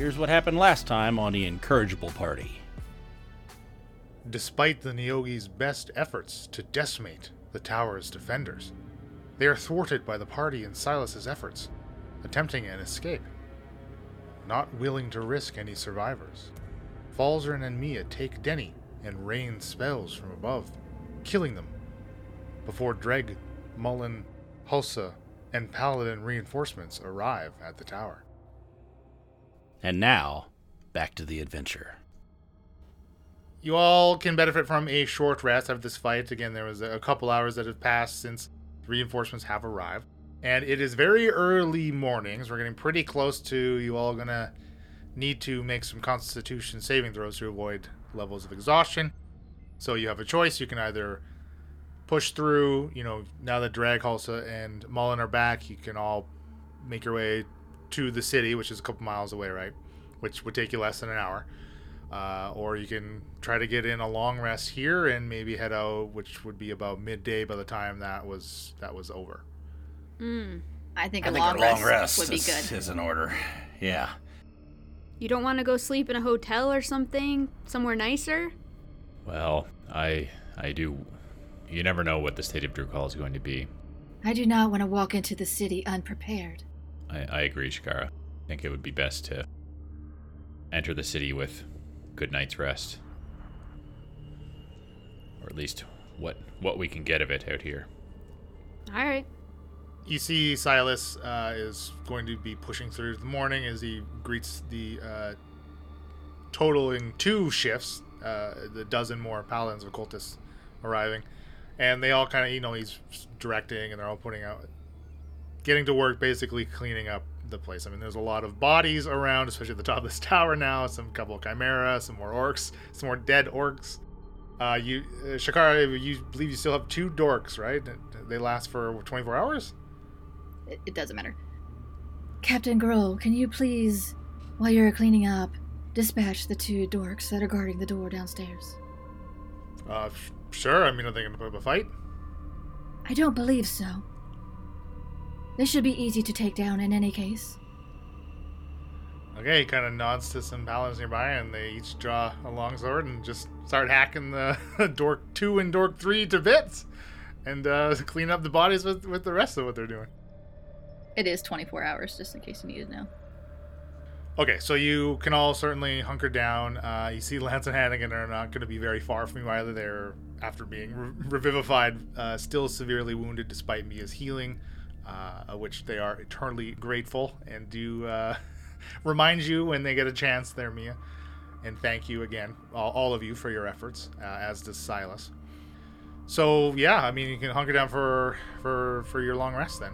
Here's what happened last time on the Incorrigible Party. Despite the Nyogi's best efforts to decimate the tower's defenders, they are thwarted by the party and Silas's efforts, attempting an escape. Not willing to risk any survivors, Falzern and Mia take Denny and rain spells from above, killing them, before Dreg, Mullen, Hulsa, and Paladin reinforcements arrive at the tower. And now, back to the adventure. You all can benefit from a short rest after this fight. Again, there was a couple hours that have passed since reinforcements have arrived. And it is very early mornings. We're getting pretty close to you all gonna need to make some constitution saving throws to avoid levels of exhaustion. So you have a choice. You can either push through, you know, now that Draghalsa and Mullen are back, you can all make your way to the city, which is a couple miles away, right? Which would take you less than an hour. Uh, or you can try to get in a long rest here and maybe head out, which would be about midday by the time that was that was over. Mm, I think a I think long, a long rest, rest would be is, good. is in order. Yeah. You don't want to go sleep in a hotel or something? Somewhere nicer? Well, I I do. You never know what the state of Drukhall is going to be. I do not want to walk into the city unprepared. I, I agree, Shakara. I think it would be best to enter the city with good night's rest, or at least what what we can get of it out here. All right. You see, Silas uh, is going to be pushing through the morning as he greets the uh, totaling two shifts, uh, the dozen more paladins of cultists arriving, and they all kind of, you know, he's directing, and they're all putting out, getting to work, basically cleaning up the place. I mean, there's a lot of bodies around, especially at the top of this tower now. Some couple of chimera, some more orcs, some more dead orcs. Uh, you, uh, Shakara, you believe you still have two dorks, right? They last for 24 hours. It, it doesn't matter. Captain Grohl, can you please, while you're cleaning up, dispatch the two dorks that are guarding the door downstairs? Uh, f- sure. I mean, are they going to put up a fight? I don't believe so. They should be easy to take down in any case. Okay, he kind of nods to some paladins nearby, and they each draw a long sword and just start hacking the Dork 2 and Dork 3 to bits and uh, clean up the bodies with, with the rest of what they're doing. It is 24 hours, just in case you need to know. Okay, so you can all certainly hunker down. Uh, you see Lance and Hannigan are not going to be very far from you either. They're, after being re- revivified, uh, still severely wounded despite Mia's healing, uh, which they are eternally grateful and do uh, remind you when they get a chance there, Mia. And thank you again, all, all of you, for your efforts, uh, as does Silas. So yeah, I mean, you can hunker down for for for your long rest then.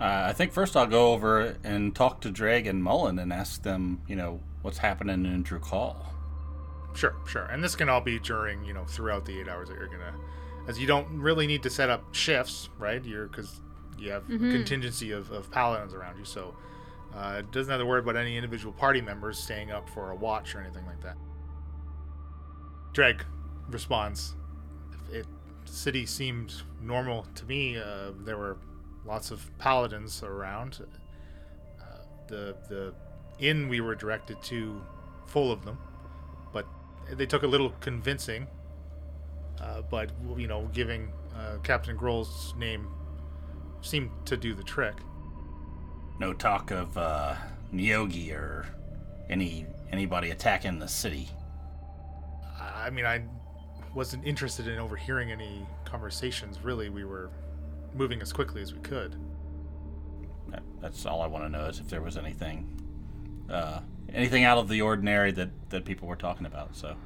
Uh, I think first I'll go over and talk to Drag and Mullen and ask them, you know, what's happening in Drukhall. Sure, sure. And this can all be during, you know, throughout the eight hours that you're gonna, as you don't really need to set up shifts, right? You're because you have Mhm. a contingency of, of paladins around you, so uh, it doesn't have to worry about any individual party members staying up for a watch or anything like that. Dreg responds, "It city seemed normal to me. Uh, there were lots of paladins around. Uh, the the inn we were directed to, full of them." but they took a little convincing. Uh, but you know, giving uh, Captain Grohl's name seemed to do the trick. No talk of uh, Nyogi or any anybody attacking the city. I mean, I wasn't interested in overhearing any conversations. Really, we were moving as quickly as we could. That, that's all I want to know is if there was anything, uh, anything out of the ordinary that that people were talking about. So,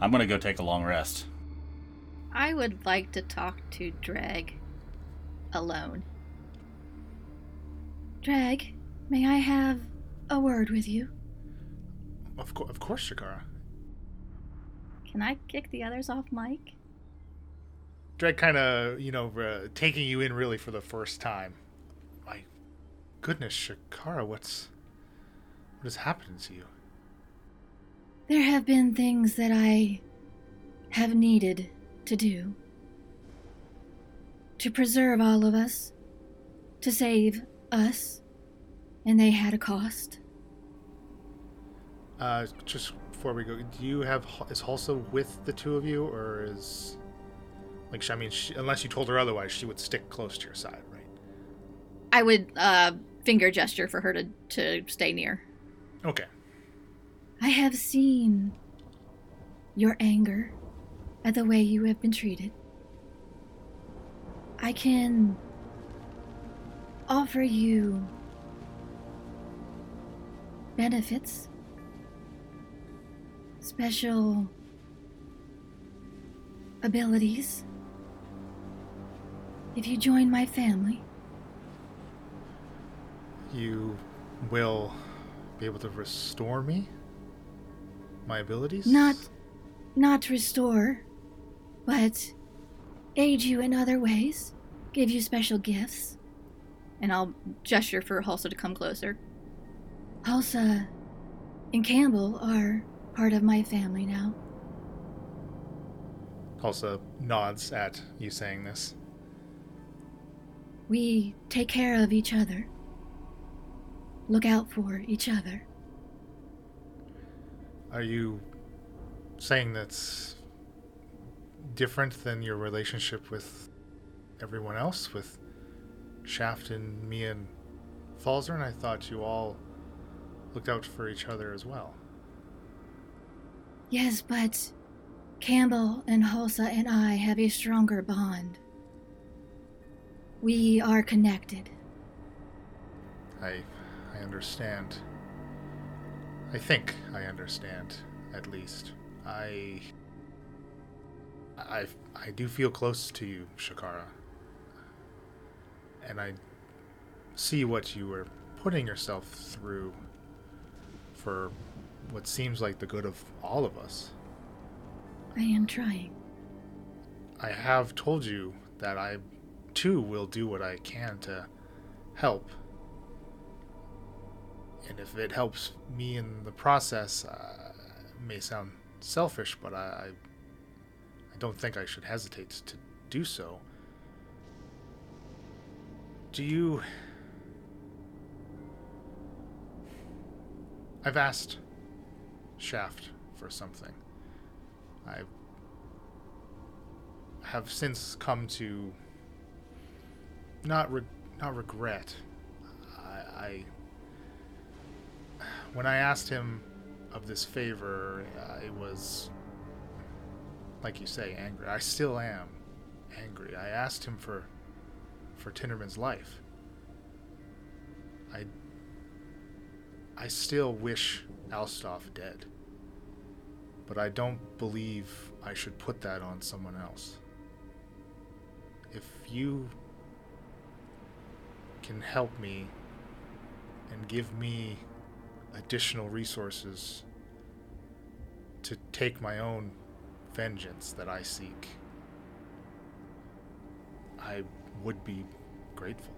I'm gonna go take a long rest. I would like to talk to Drag alone. Drag, may I have a word with you? Of, co- of course, Shakara. Can I kick the others off Mike? Dreg kind of, you know, uh, taking you in really for the first time. My goodness, Shakara, what's what has happened to you? There have been things that I have needed to do. To preserve all of us. To save us. And they had a cost. Uh, just before we go, do you have is Hulsa with the two of you, or is like I mean, she, unless you told her otherwise, she would stick close to your side, right? I would uh, finger gesture for her to, to stay near. Okay. I have seen your anger at the way you have been treated. I can offer you benefits, special abilities. If you join my family, You will be able to restore me, my abilities. not not restore, but aid you in other ways, give you special gifts. And I'll gesture for Hulsa to come closer. Hulsa and Campbell are part of my family now. Hulsa nods at you saying this. We take care of each other, look out for each other. Are you saying that's different than your relationship with everyone else, with Shaft and me and Falzer, and I thought you all looked out for each other as well. Yes, but Campbell and Hulsa and I have a stronger bond. We are connected. I I understand. I think I understand, at least. I I I do feel close to you, Shakara. And I see what you were putting yourself through for what seems like the good of all of us. I am trying. I have told you that I too will do what I can to help. And if it helps me in the process, uh, it may sound selfish, but I, I, I don't think I should hesitate to do so. Do you. I've asked Shaft for something. I have since come to not re- not regret. I, I when I asked him of this favor, uh, it was like you say, angry. I still am angry. I asked him for for Tinderman's life. I I still wish Alstoff dead. But I don't believe I should put that on someone else. If you can help me and give me additional resources to take my own vengeance that I seek, I would be grateful.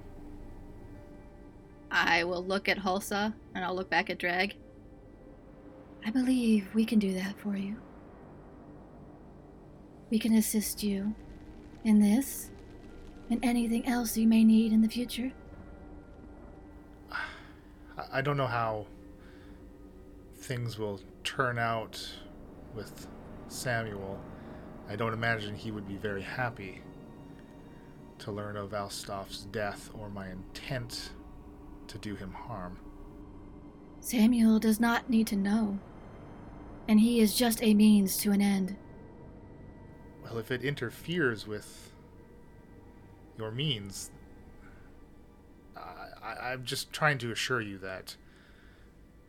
I will look at Hulsa and I'll look back at Drag. I believe we can do that for you. We can assist you in this and anything else you may need in the future. I- I don't know how things will turn out with Samuel. I don't imagine he would be very happy to learn of Alstoff's death or my intent to do him harm. Samuel does not need to know, and he is just a means to an end. Well, if it interferes with your means, I, I, I'm just trying to assure you that,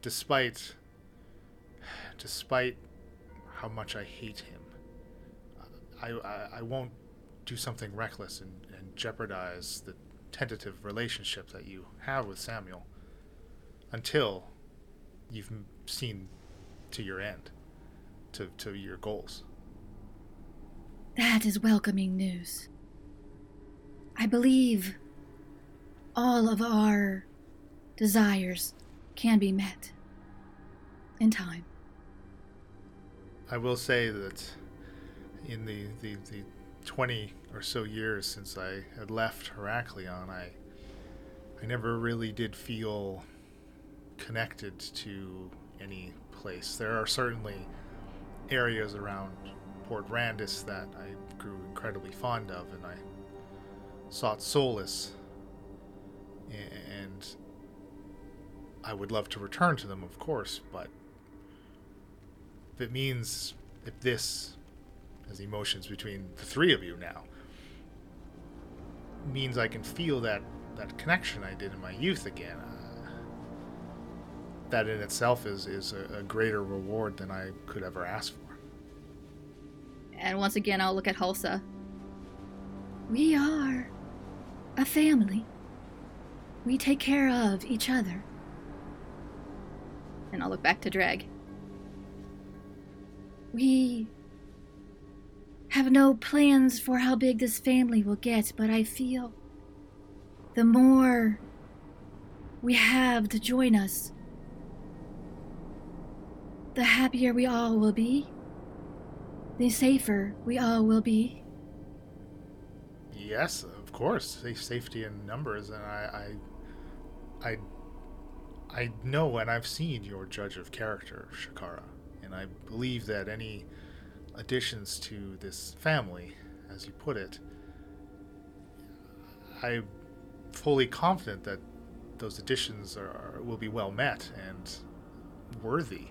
despite, despite how much I hate him, I, I, I won't do something reckless and, and jeopardize the tentative relationship that you have with Samuel until you've seen to your end, to, to your goals. That is welcoming news. I believe all of our desires can be met in time. I will say that in the, the, the 20 or so years since I had left Heraklion, I, I never really did feel connected to any place. There are certainly areas around Port Randis that I grew incredibly fond of, and I sought solace. And I would love to return to them, of course, but if it means if this, as emotions between the three of you now, means I can feel that that connection I did in my youth again. Uh, that in itself is is a, a greater reward than I could ever ask for. And once again, I'll look at Hulsa. We are a family. We take care of each other. And I'll look back to Dreg. We have no plans for how big this family will get, but I feel the more we have to join us, the happier we all will be, the safer we all will be. Yes, of course, safety in numbers, and I, I, I, I know and I've seen your judge of character, Shakara, and I believe that any additions to this family, as you put it, I'm fully confident that those additions are will be well met and worthy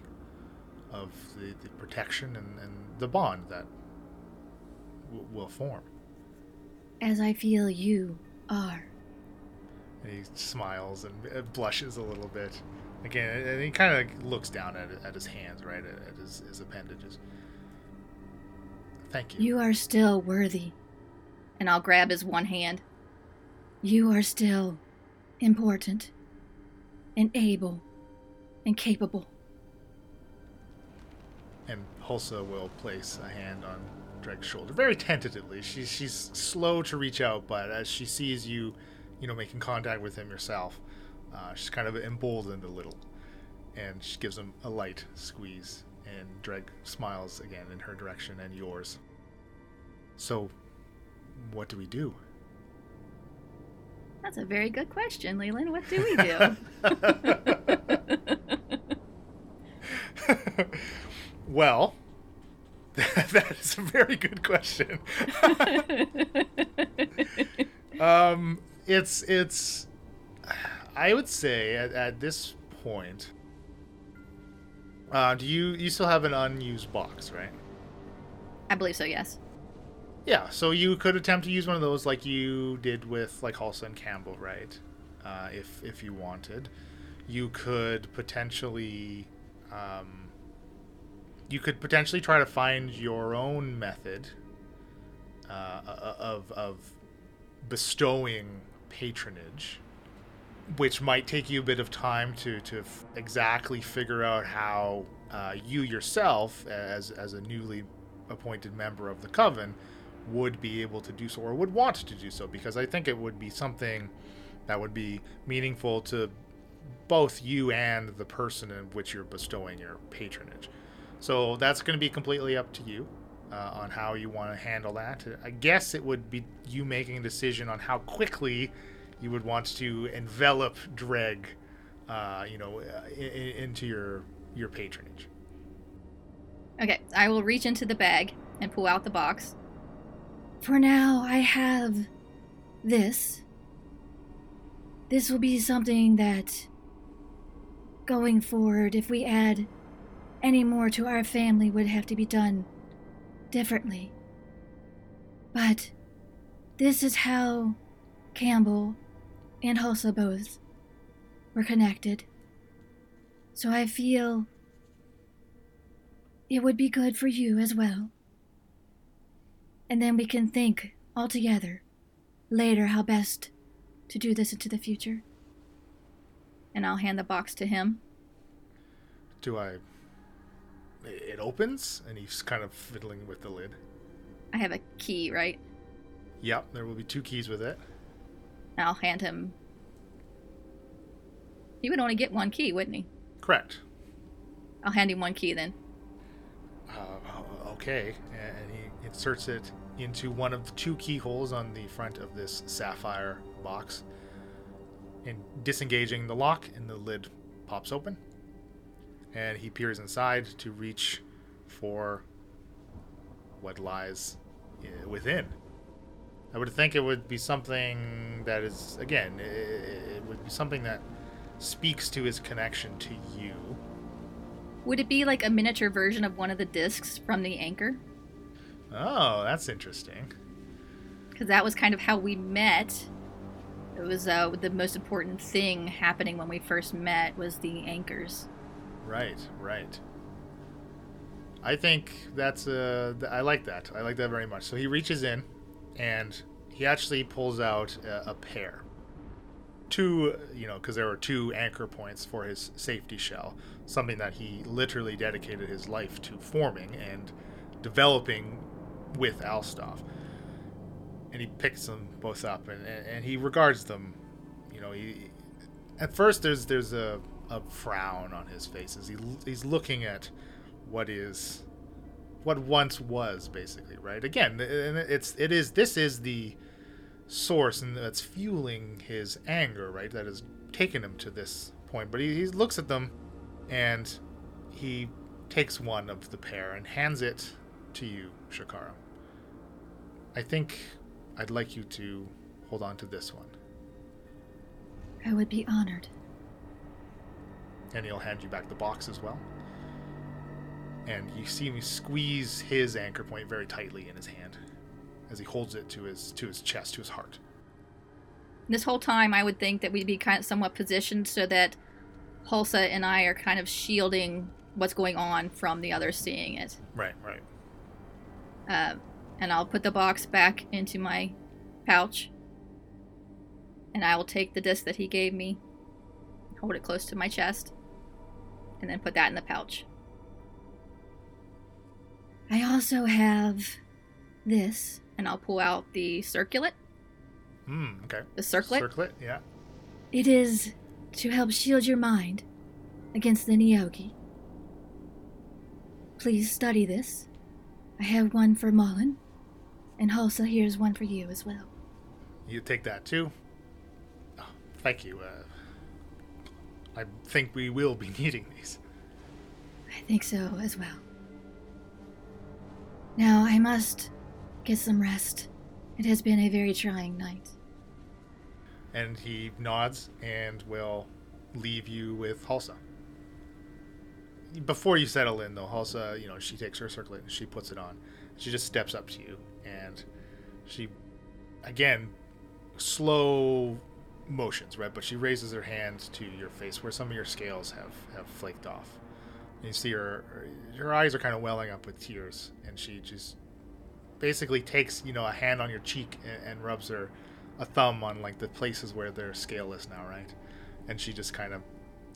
of the, the protection and, and the bond that w- will form. As I feel you are. And he smiles and uh, blushes a little bit. Again, and he kind of looks down at, at his hands, right, at, his, his appendages. Thank you. You are still worthy. And I'll grab his one hand. You are still important and able and capable. And Hulsa will place a hand on Dreg's shoulder, very tentatively. She's she's slow to reach out, but as she sees you, you know, making contact with him yourself, uh, she's kind of emboldened a little, and she gives him a light squeeze. And Dreg smiles again in her direction and yours. So, what do we do? That's a very good question, Leland. What do we do? well, that is a very good question. um, it's it's. I would say at, at this point, uh, do you you still have an unused box, right? I believe so, yes. Yeah, so you could attempt to use one of those like you did with like Halsa and Campbell, right? Uh, if if you wanted, you could potentially, um, you could potentially try to find your own method uh, of of bestowing patronage, which might take you a bit of time to to f- exactly figure out how uh, you yourself, as as a newly appointed member of the coven, would be able to do so or would want to do so because I think it would be something that would be meaningful to both you and the person in which you're bestowing your patronage. So that's going to be completely up to you uh, on how you want to handle that. I guess it would be you making a decision on how quickly you would want to envelop Dreg, uh, you know, uh, in, into your your patronage. Okay, I will reach into the bag and pull out the box. For now, I have this. This will be something that, going forward, if we add any more to our family, would have to be done differently. But this is how Campbell and Hulsa both were connected. So I feel it would be good for you as well. And then we can think all together later how best to do this into the future. And I'll hand the box to him. Do I? It opens, and he's kind of fiddling with the lid. I have a key, right? Yep, there will be two keys with it. And I'll hand him. He would only get one key, wouldn't he? Correct. I'll hand him one key then. Uh, okay, and he inserts it into one of the two keyholes on the front of this sapphire box. And disengaging the lock, and the lid pops open. and he peers inside to reach for what lies within. I would think it would be something that is, again, it would be something that speaks to his connection to you. Would it be like a miniature version of one of the discs from the anchor? Oh, that's interesting. Because that was kind of how we met. It was uh, the most important thing happening when we first met was the anchors. Right, right. I think that's uh th- I like that. I like that very much. So he reaches in and he actually pulls out a, a pair. Two, you know, because there were two anchor points for his safety shell, something that he literally dedicated his life to forming and developing with Alstoff. And he picks them both up and, and, and he regards them, you know, he at first there's there's a, a frown on his face as he he's looking at what is what once was basically right? Again and it's it is this is the source and that's fueling his anger right? That has taken him to this point. But he, he looks at them and he takes one of the pair and hands it to you shakara. I think i'd like you to hold on to this one. I would be honored. and he'll hand you back the box as well. And you see me squeeze his anchor point very tightly in his hand as he holds it to his to his chest, to his heart. This whole time, I would think that we'd be kind of somewhat positioned so that Hulsa and I are kind of shielding what's going on from the others seeing it. Right, right. Uh, and I'll put the box back into my pouch. And I will take the disc that he gave me, hold it close to my chest, and then put that in the pouch. I also have this. And I'll pull out the circuit. Hmm, okay. The circlet? Circlet, yeah. It is to help shield your mind against the Nyogi. Please study this. I have one for Mullen, and Hulsa here's one for you as well. You take that too. Oh, thank you. Uh, I think we will be needing these. I think so as well. Now I must get some rest. It has been a very trying night. And he nods and will leave you with Halsa. Before you settle in, though, Halsa, you know, she takes her circlet and she puts it on. She just steps up to you and she, again, slow motions, right? But she raises her hand to your face where some of your scales have, have flaked off. And you see her, her eyes are kind of welling up with tears, and she just basically takes, you know, a hand on your cheek and, and rubs her a thumb on like the places where their scale is now, right? And she just kind of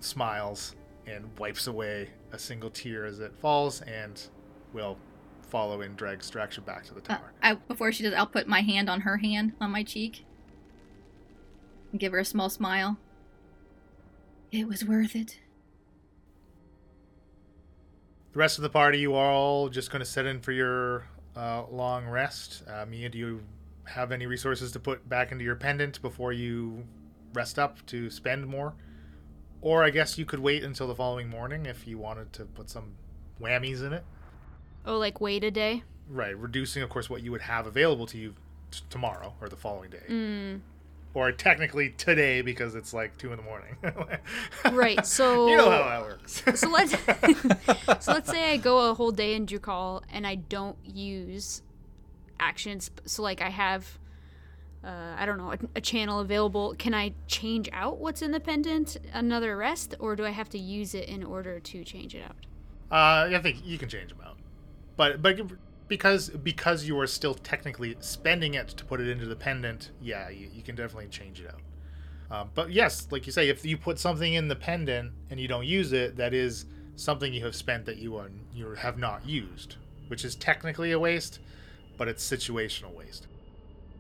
smiles and wipes away a single tear as it falls and will follow in Dreg's direction back to the Uh, tower. I, before she does, I'll put my hand on her hand on my cheek and give her a small smile. It was worth it. The rest of the party, you are all just going to set in for your uh, long rest. Uh, Mia, do you have any resources to put back into your pendant before you rest up to spend more? Or I guess you could wait until the following morning if you wanted to put some whammies in it. Oh, like wait a day? Right, reducing, of course, what you would have available to you t- tomorrow or the following day. Mm. Or technically today because it's like 2 in the morning. Right, so you know how that works. so let's so let's say I go a whole day in Drukhall and I don't use actions. So like I have, uh, I don't know, a, a channel available. Can I change out what's in the pendant another rest, or do I have to use it in order to change it out? Uh, I think you can change them out, but but because because you are still technically spending it to put it into the pendant, yeah, you, you can definitely change it out. Um, but yes, like you say, if you put something in the pendant and you don't use it, that is something you have spent that you are you have not used, which is technically a waste, but it's situational waste.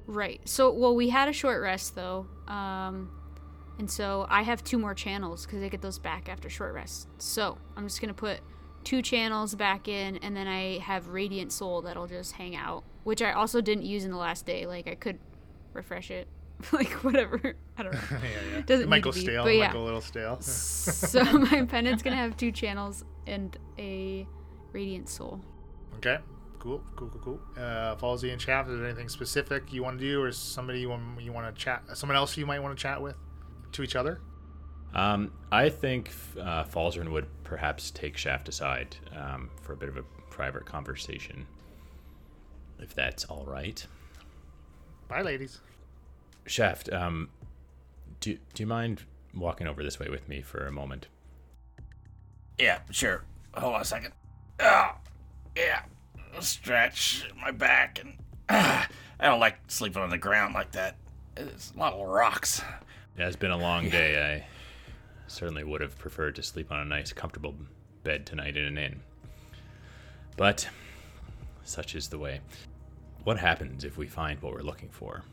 Right. So well, we had a short rest though, um, and so I have two more channels because I get those back after short rest. So I'm just gonna put two channels back in, and then I have Radiant Soul that'll just hang out, which I also didn't use in the last day. Like I could refresh it, like whatever. I don't know. yeah, yeah. Doesn't it might need to be, stale. but yeah. a little stale. so my pendant's gonna have two channels, and a radiant soul. Okay. Cool. Cool. Cool. Cool. Uh, Falsey and Shaft. Is there anything specific you want to do, or somebody you want you want to chat? Someone else you might want to chat with, to each other? Um, I think uh, Falzern would perhaps take Shaft aside um, for a bit of a private conversation, if that's all right. Bye, ladies. Shaft, um, do do you mind walking over this way with me for a moment? Yeah, sure. Hold on a second. Oh, yeah. Stretch my back and ah, I don't like sleeping on the ground like that. It's a lot of rocks. It has been a long day. I certainly would have preferred to sleep on a nice, comfortable bed tonight in an inn. But such is the way. What happens if we find what we're looking for?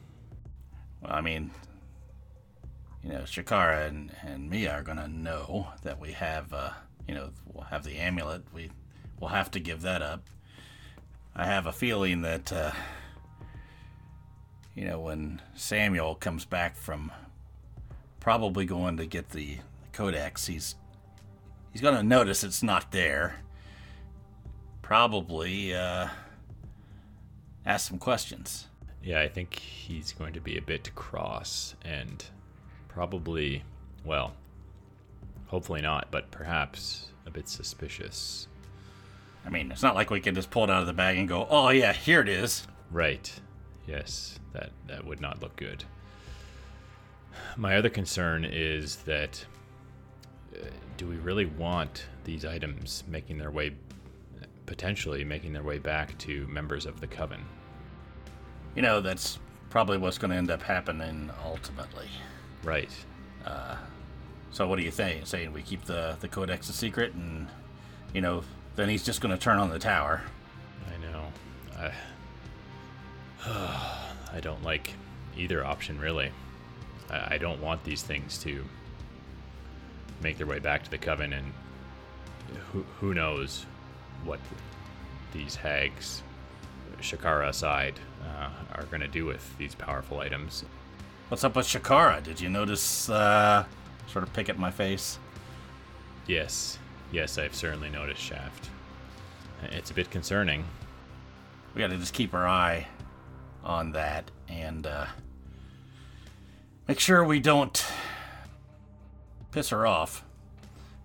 Well, I mean, you know, Shakara and, and Mia are gonna know that we have, uh, you know, we'll have the amulet. We will have to give that up. I have a feeling that, uh, you know, when Samuel comes back from probably going to get the codex, he's he's gonna notice it's not there. Probably uh, ask some questions. Yeah, I think he's going to be a bit cross and probably, well, hopefully not, but perhaps a bit suspicious. I mean, it's not like we can just pull it out of the bag and go, "Oh yeah, here it is." Right. Yes, that that would not look good. My other concern is that do we really want these items making their way potentially making their way back to members of the coven? You know, that's probably what's going to end up happening ultimately. Right. Uh, so, what do you think? Saying we keep the the codex a secret, and you know, then he's just going to turn on the tower. I know. I I don't like either option really. I, I don't want these things to make their way back to the coven, and who who knows what these hags, Shakara aside, uh, are going to do with these powerful items. What's up with Shakara? Did you notice? Uh, sort of pick at my face. Yes, yes, I've certainly noticed Shaft. It's a bit concerning. We got to just keep our eye on that and uh, make sure we don't piss her off.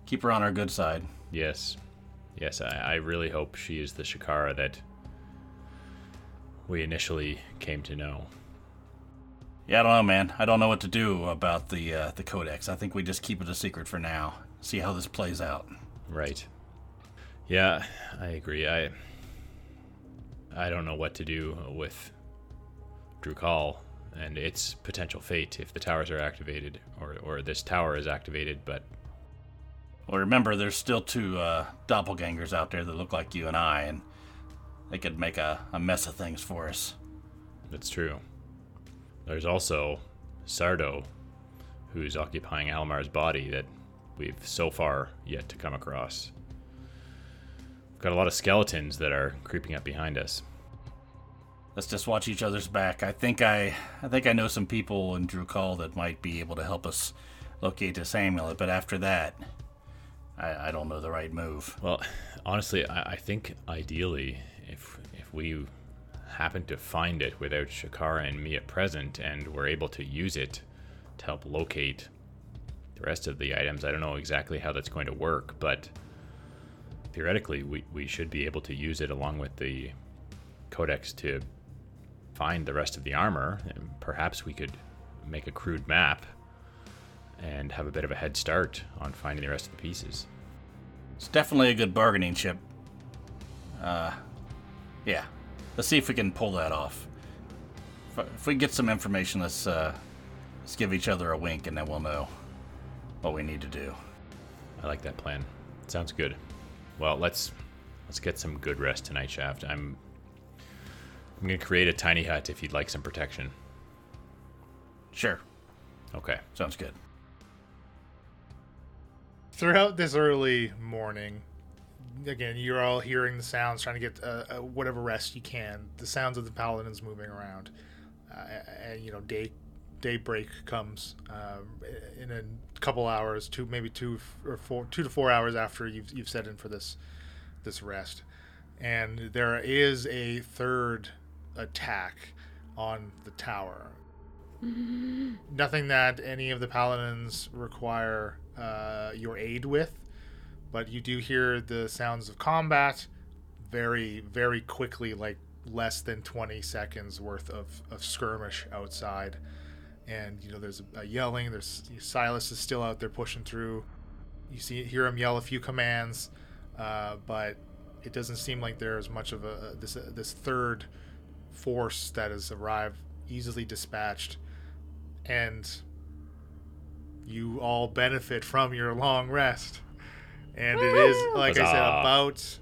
Keep her on our good side. Yes. Yes, I, I really hope she is the Shakara that we initially came to know. Yeah, I don't know, man. I don't know what to do about the uh, the codex. I think we just keep it a secret for now. See how this plays out. Right. Yeah, I agree. I I don't know what to do with Drukhall and its potential fate if the towers are activated or or this tower is activated, but Well, remember, there's still two uh, doppelgangers out there that look like you and I, and they could make a, a mess of things for us. That's true. There's also Sardo, who's occupying Almar's body that we've so far yet to come across. We've got a lot of skeletons that are creeping up behind us. Let's just watch each other's back. I think I, I think I know some people in Drukhall that might be able to help us locate this amulet. But after that, I, I don't know the right move. Well, honestly, I, I think ideally, if if we happen to find it without Shakara and Mia present, and we're able to use it to help locate the rest of the items, I don't know exactly how that's going to work, but theoretically, we, we should be able to use it along with the codex to find the rest of the armor, and perhaps we could make a crude map and have a bit of a head start on finding the rest of the pieces. It's definitely a good bargaining chip. Uh, yeah. Let's see if we can pull that off. If, if we get some information, let's uh, let's give each other a wink, and then we'll know what we need to do. I like that plan. Sounds good. Well, let's let's get some good rest tonight, Shaft. I'm I'm gonna create a tiny hut if you'd like some protection. Sure. Okay. Sounds good. Throughout this early morning, again, you're all hearing the sounds, trying to get uh, uh, whatever rest you can. The sounds of the paladins moving around, uh, and you know, day daybreak comes um, in a couple hours, two maybe two or four, two to four hours after you've you've set in for this this rest, and there is a third attack on the tower. Nothing that any of the paladins require uh, your aid with, but you do hear the sounds of combat very, very quickly, like less than 20 seconds worth of, of skirmish outside. And, you know, there's a, a yelling. There's Silas is still out there pushing through. You see, hear him yell a few commands, uh, but it doesn't seem like there's much of a this uh, this third force that has arrived, easily dispatched, and you all benefit from your long rest. And it is, like I said, about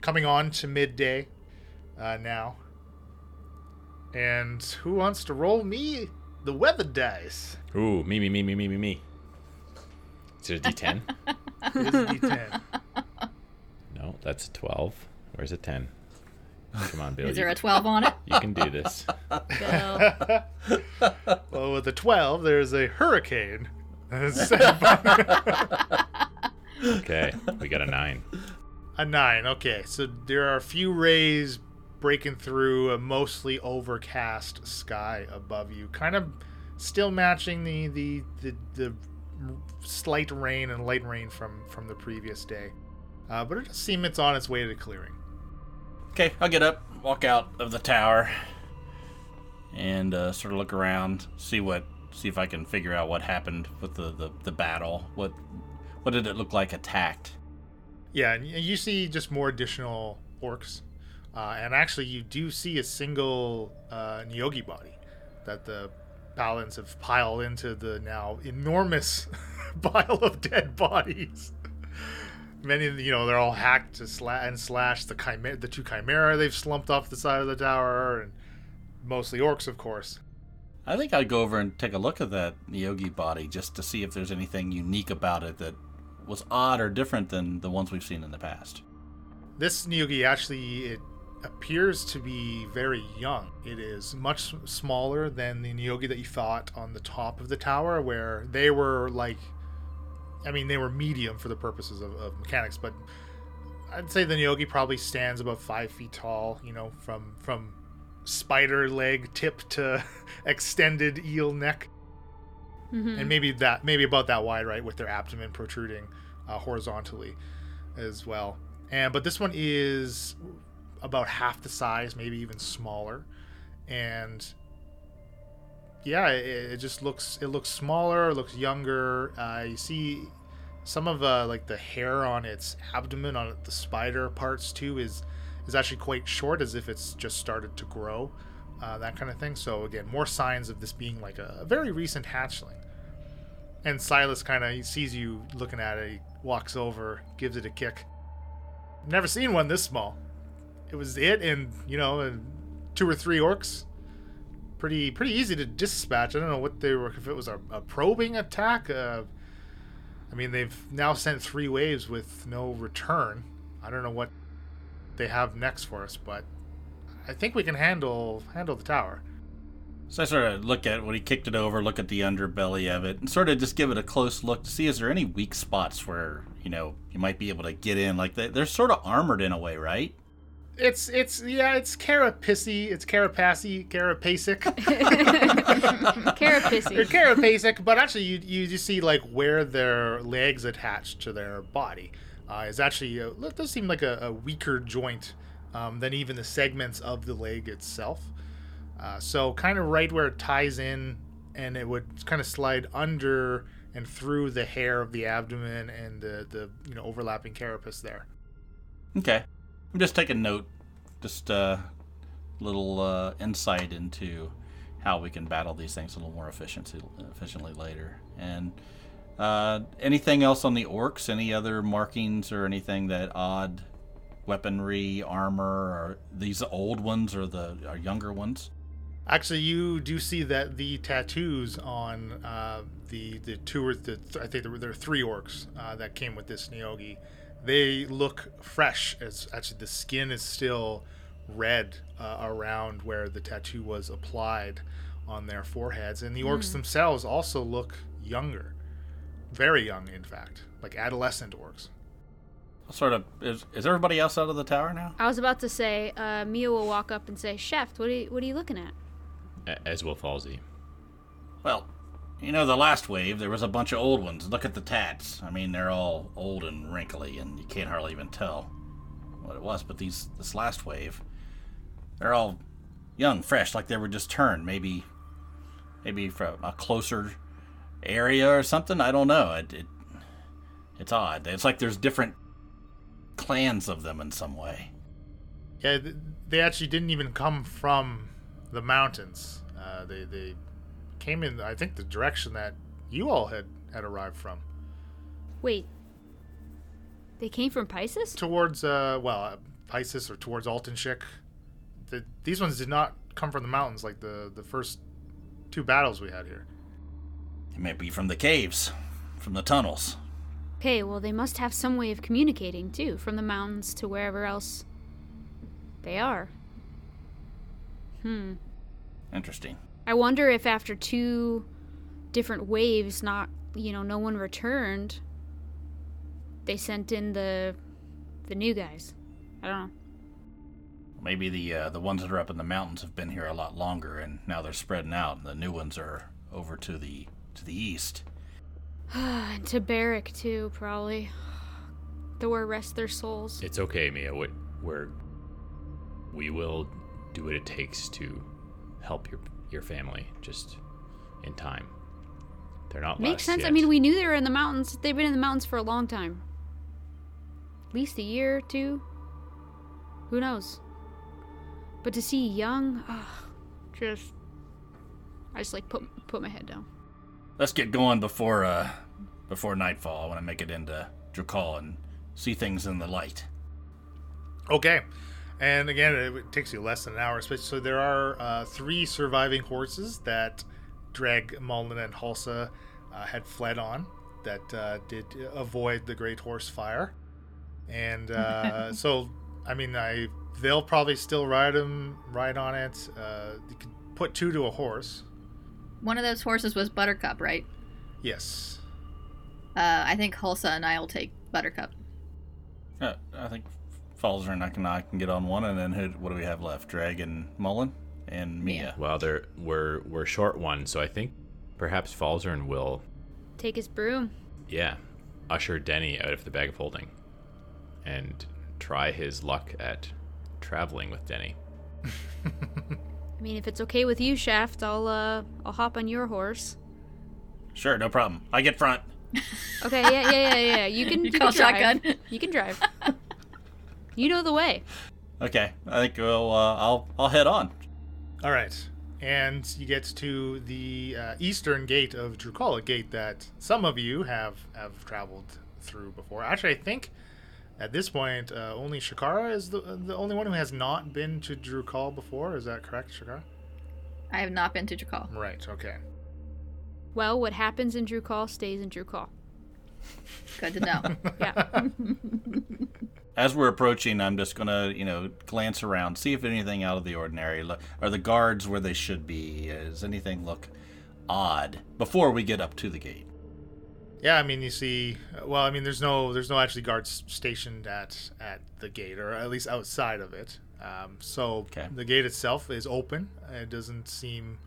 coming on to midday uh, now. And who wants to roll me the weather dice? Ooh, me, me, me, me, me, me, me. Is it a D10? It is a D10. no, that's a 12. Where's a 10? Come on, Bill. Is there a 12 on it? you can do this. Bill. Well, with the 12, there's a hurricane. Okay, we got a 9. A nine. Okay, so there are a few rays breaking through a mostly overcast sky above you, kind of still matching the the the, the slight rain and light rain from from the previous day. Uh, but it does seem it's on its way to clearing. Okay, I'll get up, walk out of the tower, and uh, sort of look around, see what, see if I can figure out what happened with the, the, the battle. What what did it look like attacked? Yeah, and you see just more additional orcs, uh, and actually you do see a single uh, Nyogi body that the paladins have piled into the now enormous pile of dead bodies. Many, of the- you know, they're all hacked to sla- and slashed. The chimera, the two chimera, they've slumped off the side of the tower, and mostly orcs, of course. I think I'd go over and take a look at that Yogi body just to see if there's anything unique about it that was odd or different than the ones we've seen in the past. This Nyogi actually it appears to be very young. It is much smaller than the Nyogi that you fought on the top of the tower, where they were like, I mean, they were medium for the purposes of, of mechanics, but I'd say the Nyogi probably stands about five feet tall. You know, from from spider leg tip to extended eel neck. And maybe that maybe about that wide right with their abdomen protruding uh, horizontally as well. And but this one is about half the size maybe even smaller. And yeah it, it just looks it looks smaller it looks younger uh, you see some of uh, like the hair on its abdomen on the spider parts too is is actually quite short as if it's just started to grow uh, that kind of thing so again more signs of this being like a, a very recent hatchling and Silas kind of sees you looking at it. He walks over, gives it a kick. Never seen one this small. It was it, and you know, two or three orcs. Pretty pretty easy to dispatch. I don't know what they were. If it was a, a probing attack. Uh, I mean, they've now sent three waves with no return. I don't know what they have next for us, but I think we can handle handle the tower. So I sort of look at when he kicked it over, look at the underbelly of it, and sort of just give it a close look to see is there any weak spots where you know you might be able to get in. Like they, they're sort of armored in a way, right? It's it's yeah, it's carapissy, it's carapassy, carapasic. They're Carapissy. carapasic, but actually you you just see like where their legs attached to their body uh, is actually uh, it does seem like a, a weaker joint um, than even the segments of the leg itself. Uh, so kind of right where it ties in, and it would kind of slide under and through the hair of the abdomen and the the you know overlapping carapace there. Okay, I'm just taking note, just a little uh, insight into how we can battle these things a little more efficiently efficiently later. And uh, anything else on the orcs? Any other markings or anything that odd weaponry, armor, or these old ones or the or younger ones? Actually, you do see that the tattoos on uh, the the two or the I think there were, there were three orcs uh, that came with this Nyogi. They look fresh. As actually the skin is still red uh, around where the tattoo was applied on their foreheads, and the orcs themselves also look younger, very young, in fact, like adolescent orcs. Sort of. Is, is everybody else out of the tower now? I was about to say, uh, Mia will walk up and say, Chef, what are you, what are you looking at? As will Falsey. Well, you know, the last wave, there was a bunch of old ones. Look at the tats. I mean, they're all old and wrinkly, and you can't hardly even tell what it was. But these, this last wave, they're all young, fresh, like they were just turned. Maybe, maybe from a closer area or something. I don't know. It, it it's odd. It's like there's different clans of them in some way. Yeah, they actually didn't even come from the mountains. Uh, they they came in, I think, the direction that you all had had arrived from, Wait. They came from Pisces? towards uh, well, uh, Pisces or towards Altenshik. The, these ones did not come from the mountains like the the first two battles we had here. It may be from the caves, from the tunnels. Okay, well, they must have some way of communicating, too, from the mountains to wherever else they are. Hmm. Interesting. I wonder if after two different waves, not, you know, no one returned, they sent in the the new guys. I don't know. Maybe the uh, the ones that are up in the mountains have been here a lot longer, and now they're spreading out. And the new ones are over to the to the east. and to Barrack, too, probably. The where rest their souls. It's okay, Mia. We, we're we will do what it takes to help your your family just in time. They're not Makes lost sense. I mean, we knew they were in the mountains. They've been in the mountains for a long time. At least a year or two. Who knows? But to see young, ah, just. I just like put put my head down. Let's get going before uh before nightfall. I want to make it into Drukhall and see things in the light. Okay. And again, it takes you less than an hour. So there are uh, three surviving horses that Dreg, Mullen, and Hulsa uh, had fled on that uh, did avoid the Great Horse Fire. And uh, so, I mean, I they'll probably still ride them, ride on it. Uh, you could put two to a horse. One of those horses was Buttercup, right? Yes. Uh, I think Hulsa and I will take Buttercup. Uh, I think Falzer and I can I can get on one, and then who, what do we have left? Dragon, Mullen, and Mia. Well, there we're we're short one, so I think perhaps Falzern will, Take his broom. yeah, usher Denny out of the bag of holding, and try his luck at traveling with Denny. I mean, if it's okay with you, Shaft, I'll uh, I'll hop on your horse. Sure, no problem. I get front. Okay, yeah, yeah, yeah, yeah. You can You you, call can drive. shotgun. You can drive. you know the way. Okay, I think we'll uh, I'll I'll head on. All right. And you get to the uh, eastern gate of Drukhall, a gate that some of you have, have traveled through before. Actually, I think at this point, uh, only Shakara is the, the only one who has not been to Drukhall before. Is that correct, Shakara? I have not been to Jakal. Right, okay. Well, what happens in Drew stays in Drew Good to know. Yeah. As we're approaching, I'm just gonna, you know, glance around, see if anything out of the ordinary. Look, are the guards where they should be? Does anything look odd before we get up to the gate? Yeah, I mean, you see, well, I mean, there's no, there's no actually guards stationed at at the gate, or at least outside of it. Um, so Okay. the gate itself is open. It doesn't seem,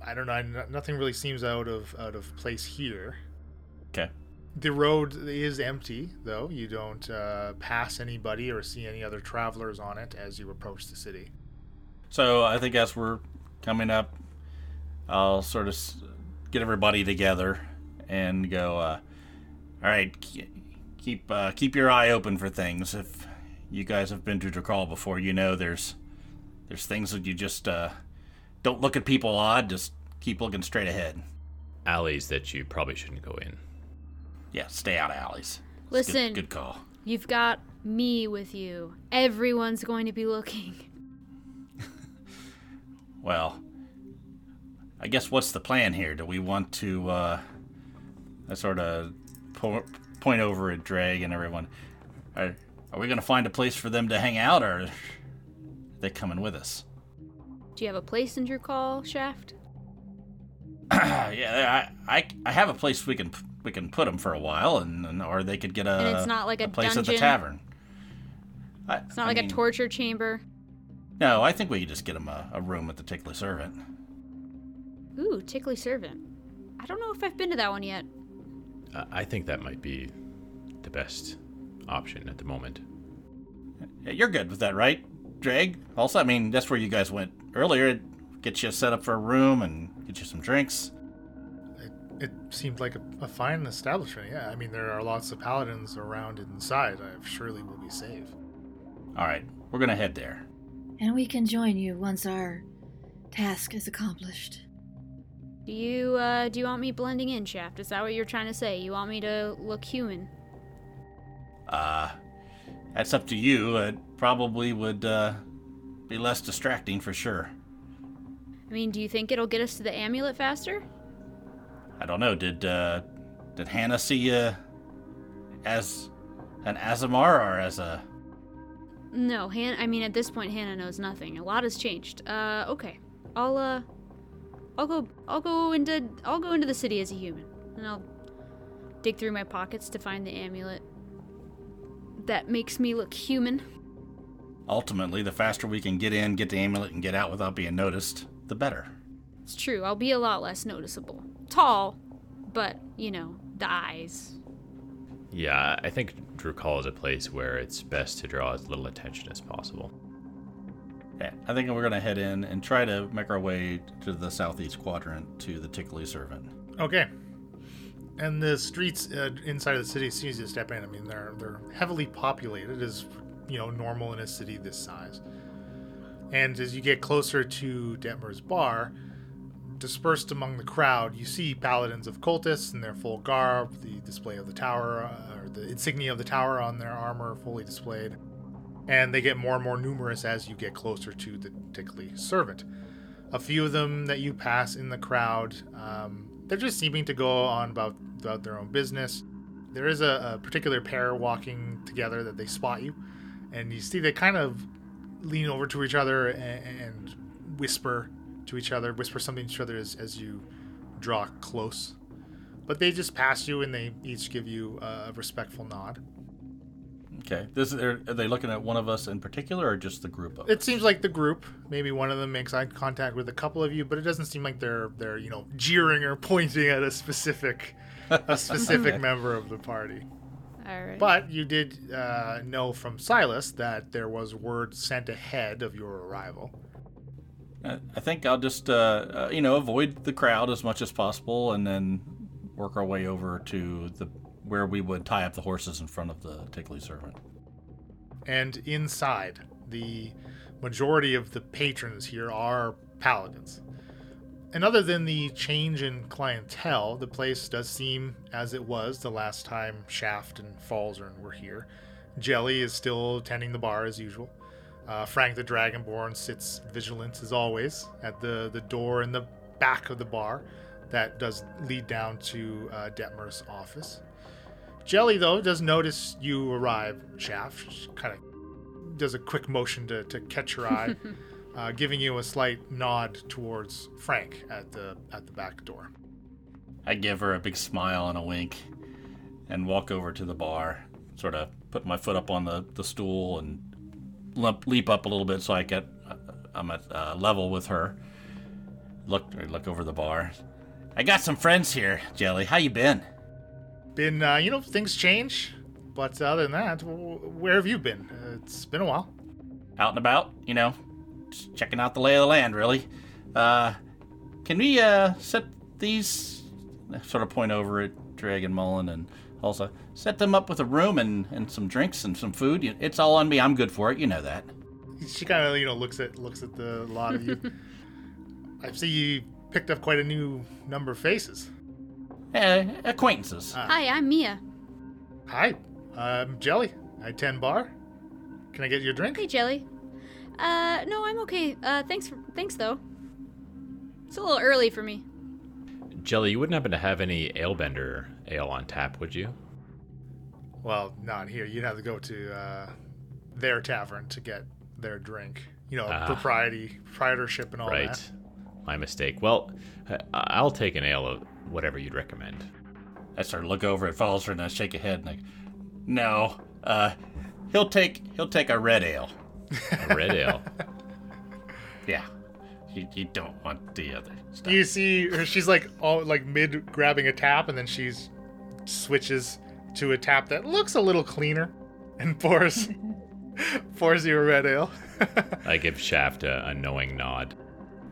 I don't know, nothing really seems out of out of place here. Okay. The road is empty, though. You don't uh, pass anybody or see any other travelers on it as you approach the city. So I think as we're coming up, I'll sort of get everybody together and go. Uh, All right, keep uh, keep your eye open for things. If you guys have been to Drukhall before, you know there's there's things that you just uh, don't look at people odd. Just keep looking straight ahead. Alleys that you probably shouldn't go in. Yeah, stay out of alleys. It's good- Listen. good call. You've got me with you. Everyone's going to be looking. Well, I guess what's the plan here? Do we want to uh, sort of po- point over at Drag and everyone? Are, are we going to find a place for them to hang out, or are they coming with us? Do you have a place in your call, Shaft? yeah, I, I, I have a place we can we can put them for a while, and, and or they could get a. And it's not like a place at the tavern. I, It's not I like mean, a torture chamber. No, I think we could just get them a, a room at the Tickly Servant. Ooh, Tickly Servant. I don't know if I've been to that one yet. I- I think that might be the best option at the moment. You're good with that, right, Drag? Also, I mean, that's where you guys went earlier. Get you set up for a room and get you some drinks. It, it seemed like a, a fine establishment. Yeah, I mean there are lots of paladins around inside. I surely will be safe. All right, we're gonna head there. And we can join you once our task is accomplished. Do you uh do you want me blending in, Shaft? Is that what you're trying to say? You want me to look human? Uh, that's up to you. It probably would uh, be less distracting for sure. I mean, do you think it'll get us to the amulet faster? I don't know. Did uh, did Hannah see you as an Aasimar or as a? No, Han. I mean, at this point, Hannah knows nothing. A lot has changed. Uh, okay. I'll uh, I'll go. I'll go into. I'll go into the city as a human, and I'll dig through my pockets to find the amulet that makes me look human. Ultimately, the faster we can get in, get the amulet, and get out without being noticed, the better. It's true. I'll be a lot less noticeable. Tall, but you know, the eyes. Yeah, I think Drukhall is a place where it's best to draw as little attention as possible. Yeah, I think we're gonna head in and try to make our way to the southeast quadrant to the Tickly Servant. Okay. And the streets uh, inside of the city, as soon as you step in, I mean, they're they're heavily populated, as you know, normal in a city this size. And as you get closer to Detmer's bar, dispersed among the crowd, you see paladins of cultists in their full garb, the display of the tower, uh, or the insignia of the tower on their armor fully displayed. And they get more and more numerous as you get closer to the Tickly Servant. A few of them that you pass in the crowd, um, they're just seeming to go on about, about their own business. There is a, a particular pair walking together that they spot you, and you see they kind of lean over to each other and, and whisper to each other, whisper something to each other as, as you draw close. But they just pass you and they each give you a respectful nod. Okay. This is, are they looking at one of us in particular, or just the group of? It seems like the group. Maybe one of them makes eye contact with a couple of you, but it doesn't seem like they're they're you know jeering or pointing at a specific a specific Okay. member of the party. All right. But you did uh, know from Silas that there was word sent ahead of your arrival. I think I'll just, uh, uh, you know, avoid the crowd as much as possible, and then work our way over to the where we would tie up the horses in front of the Tickly Servant. And inside, the majority of the patrons here are paladins. And other than the change in clientele, the place does seem as it was the last time Shaft and Falzern were here. Jelly is still tending the bar as usual. Uh, Frank the Dragonborn sits vigilant as always at the, the door in the back of the bar that does lead down to uh, Detmer's office. Jelly, though, does notice you arrive, Shaft. She kind of does a quick motion to, to catch your eye, uh, giving you a slight nod towards Frank at the at the back door. I give her a big smile and a wink, and walk over to the bar. Sort of put my foot up on the, the stool and leap, leap up a little bit so I get uh, I'm at uh, level with her. Look look over the bar. I got some friends here, Jelly. How you been? Been, uh, you know, things change, but other than that, where have you been? Uh, it's been a while. Out and about, you know, just checking out the lay of the land, really. Uh, can we uh set these? Sort of point over at Dragon Mullen and also set them up with a room and and some drinks and some food. It's all on me. I'm good for it. You know that. She kind of, you know, looks at looks at the lot of you. I see you picked up quite a new number of faces. Eh, acquaintances. Hi, I'm Mia. Hi, I'm Jelly. I tend bar. Can I get you a drink? Hey, Jelly. Uh, no, I'm okay. Uh, thanks for thanks though. It's a little early for me. Jelly, you wouldn't happen to have any Alebender ale on tap, would you? Well, not here. You'd have to go to uh, their tavern to get their drink. you know, Ah. propriety, proprietorship, and all right. that. Right. My mistake. Well, I- I'll take an ale of whatever you'd recommend. I sort of look over at Falzer and I shake a head and like, no, uh, he'll take he'll take a red ale. A red ale. Yeah, you, you don't want the other stuff. You see, her, she's like all like mid grabbing a tap, and then she's switches to a tap that looks a little cleaner, and pours pours you a red ale. I give Shaft a, a knowing nod.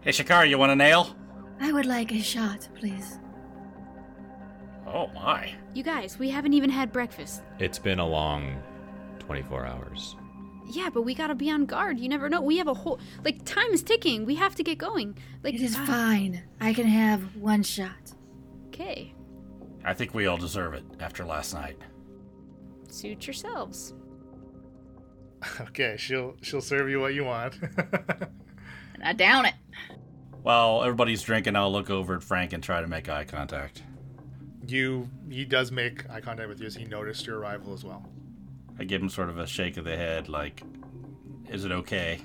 Hey, Shakar, you want a nail? I would like a shot, please. Oh my. You guys, we haven't even had breakfast. It's been a long 24 hours. Yeah, but we gotta be on guard. You never know. We have a whole like time is ticking. We have to get going. Like It is ah, fine. I can have one shot. Okay, I think we all deserve it after last night. suit yourselves. okay, she'll she'll serve you what you want. And I down it. While everybody's drinking, I'll look over at Frank and try to make eye contact. you he does make eye contact with you as he noticed your arrival as well. I give him sort of a shake of the head, like, is it okay?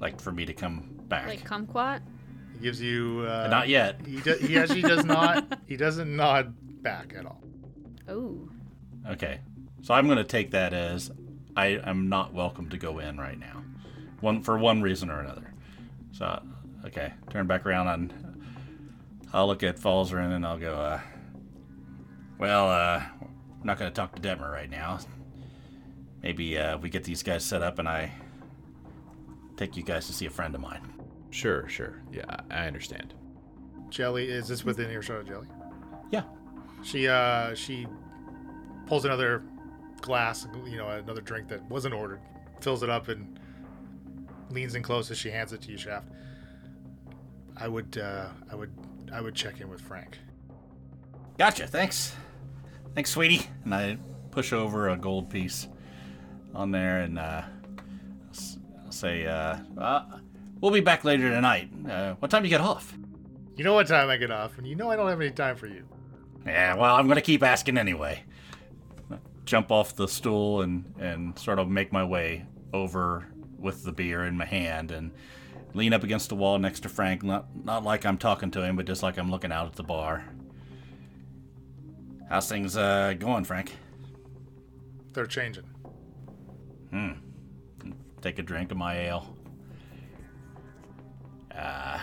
Like for me to come back? Like kumquat. He gives you uh, Not yet. He do, he actually does not. He doesn't nod back at all. Oh, Okay. So I'm going to take that as I am not welcome to go in right now. One for one reason or another. So okay, turn back around and I'll look at Falzarin and I'll go uh well, uh I'm not going to talk to Detmer right now. Maybe uh we get these guys set up and I take you guys to see a friend of mine. Sure, sure. Yeah, I I understand. Jelly is this within earshot of Jelly? Yeah. She uh she pulls another glass, you know, another drink that wasn't ordered, fills it up and leans in close as she hands it to you, Shaft. I would uh I would I would check in with Frank. Gotcha. Thanks. Thanks, sweetie. And I push over a gold piece on there and uh, s- I'll say, uh, uh, we'll be back later tonight. Uh, what time do you get off? You know what time I get off, and you know I don't have any time for you. Yeah, well, I'm going to keep asking anyway. Jump off the stool and, and sort of make my way over with the beer in my hand and lean up against the wall next to Frank. Not, not like I'm talking to him, but just like I'm looking out at the bar. How's things uh, going, Frank? They're changing. Hmm. Take a drink of my ale. Uh,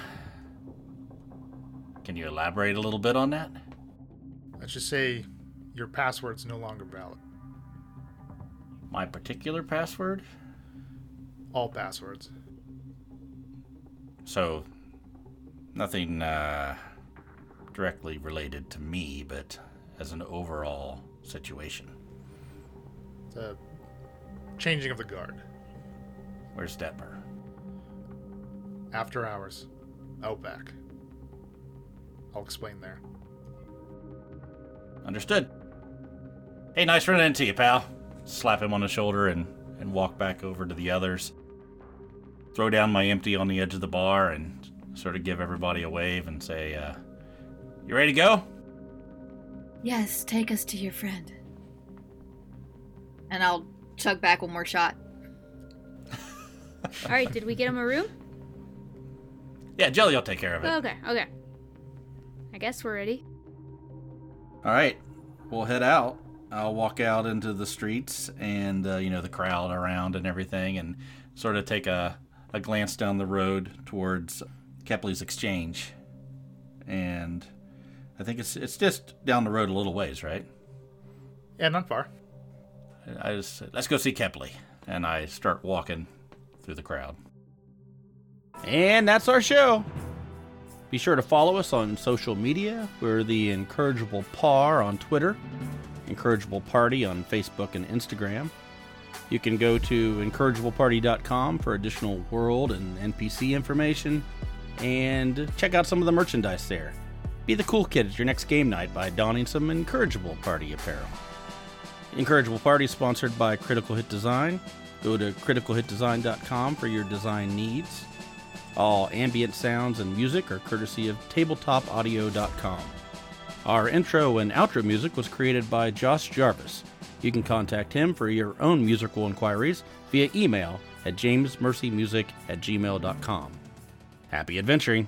can you elaborate a little bit on that? Let's just say your password's no longer valid. My particular password? All passwords. So, nothing uh, directly related to me, but as an overall situation. The changing of the guard. Where's Detmer? After hours. Outback. I'll explain there. Understood. Hey, nice running into you, pal. Slap him on the shoulder and, and walk back over to the others. Throw down my empty on the edge of the bar and sort of give everybody a wave and say, uh, You ready to go? Yes, take us to your friend. And I'll chug back one more shot. all right. Did we get him a room? Yeah, Jelly will take care of it. Okay, okay. I guess we're ready. All right, we'll head out. I'll walk out into the streets and uh, you know the crowd around and everything, and sort of take a, a glance down the road towards Kepley's Exchange, and I think it's it's just down the road a little ways, right? Yeah, not far. I just let's go see Kepley, and I start walking through the crowd. And that's our show. Be sure to follow us on social media. We're the Incorrigible Par on Twitter, Incorrigible Party on Facebook and Instagram. You can go to incorrigibleparty.com for additional world and NPC information and check out some of the merchandise there. Be the cool kid at your next game night by donning some Incorrigible Party apparel. Incorrigible Party is sponsored by Critical Hit Design. Go to criticalhitdesign.com for your design needs. All ambient sounds and music are courtesy of tabletopaudio.com. Our intro and outro music was created by Josh Jarvis. You can contact him for your own musical inquiries via email at jamesmercymusic at gmail.com. Happy adventuring!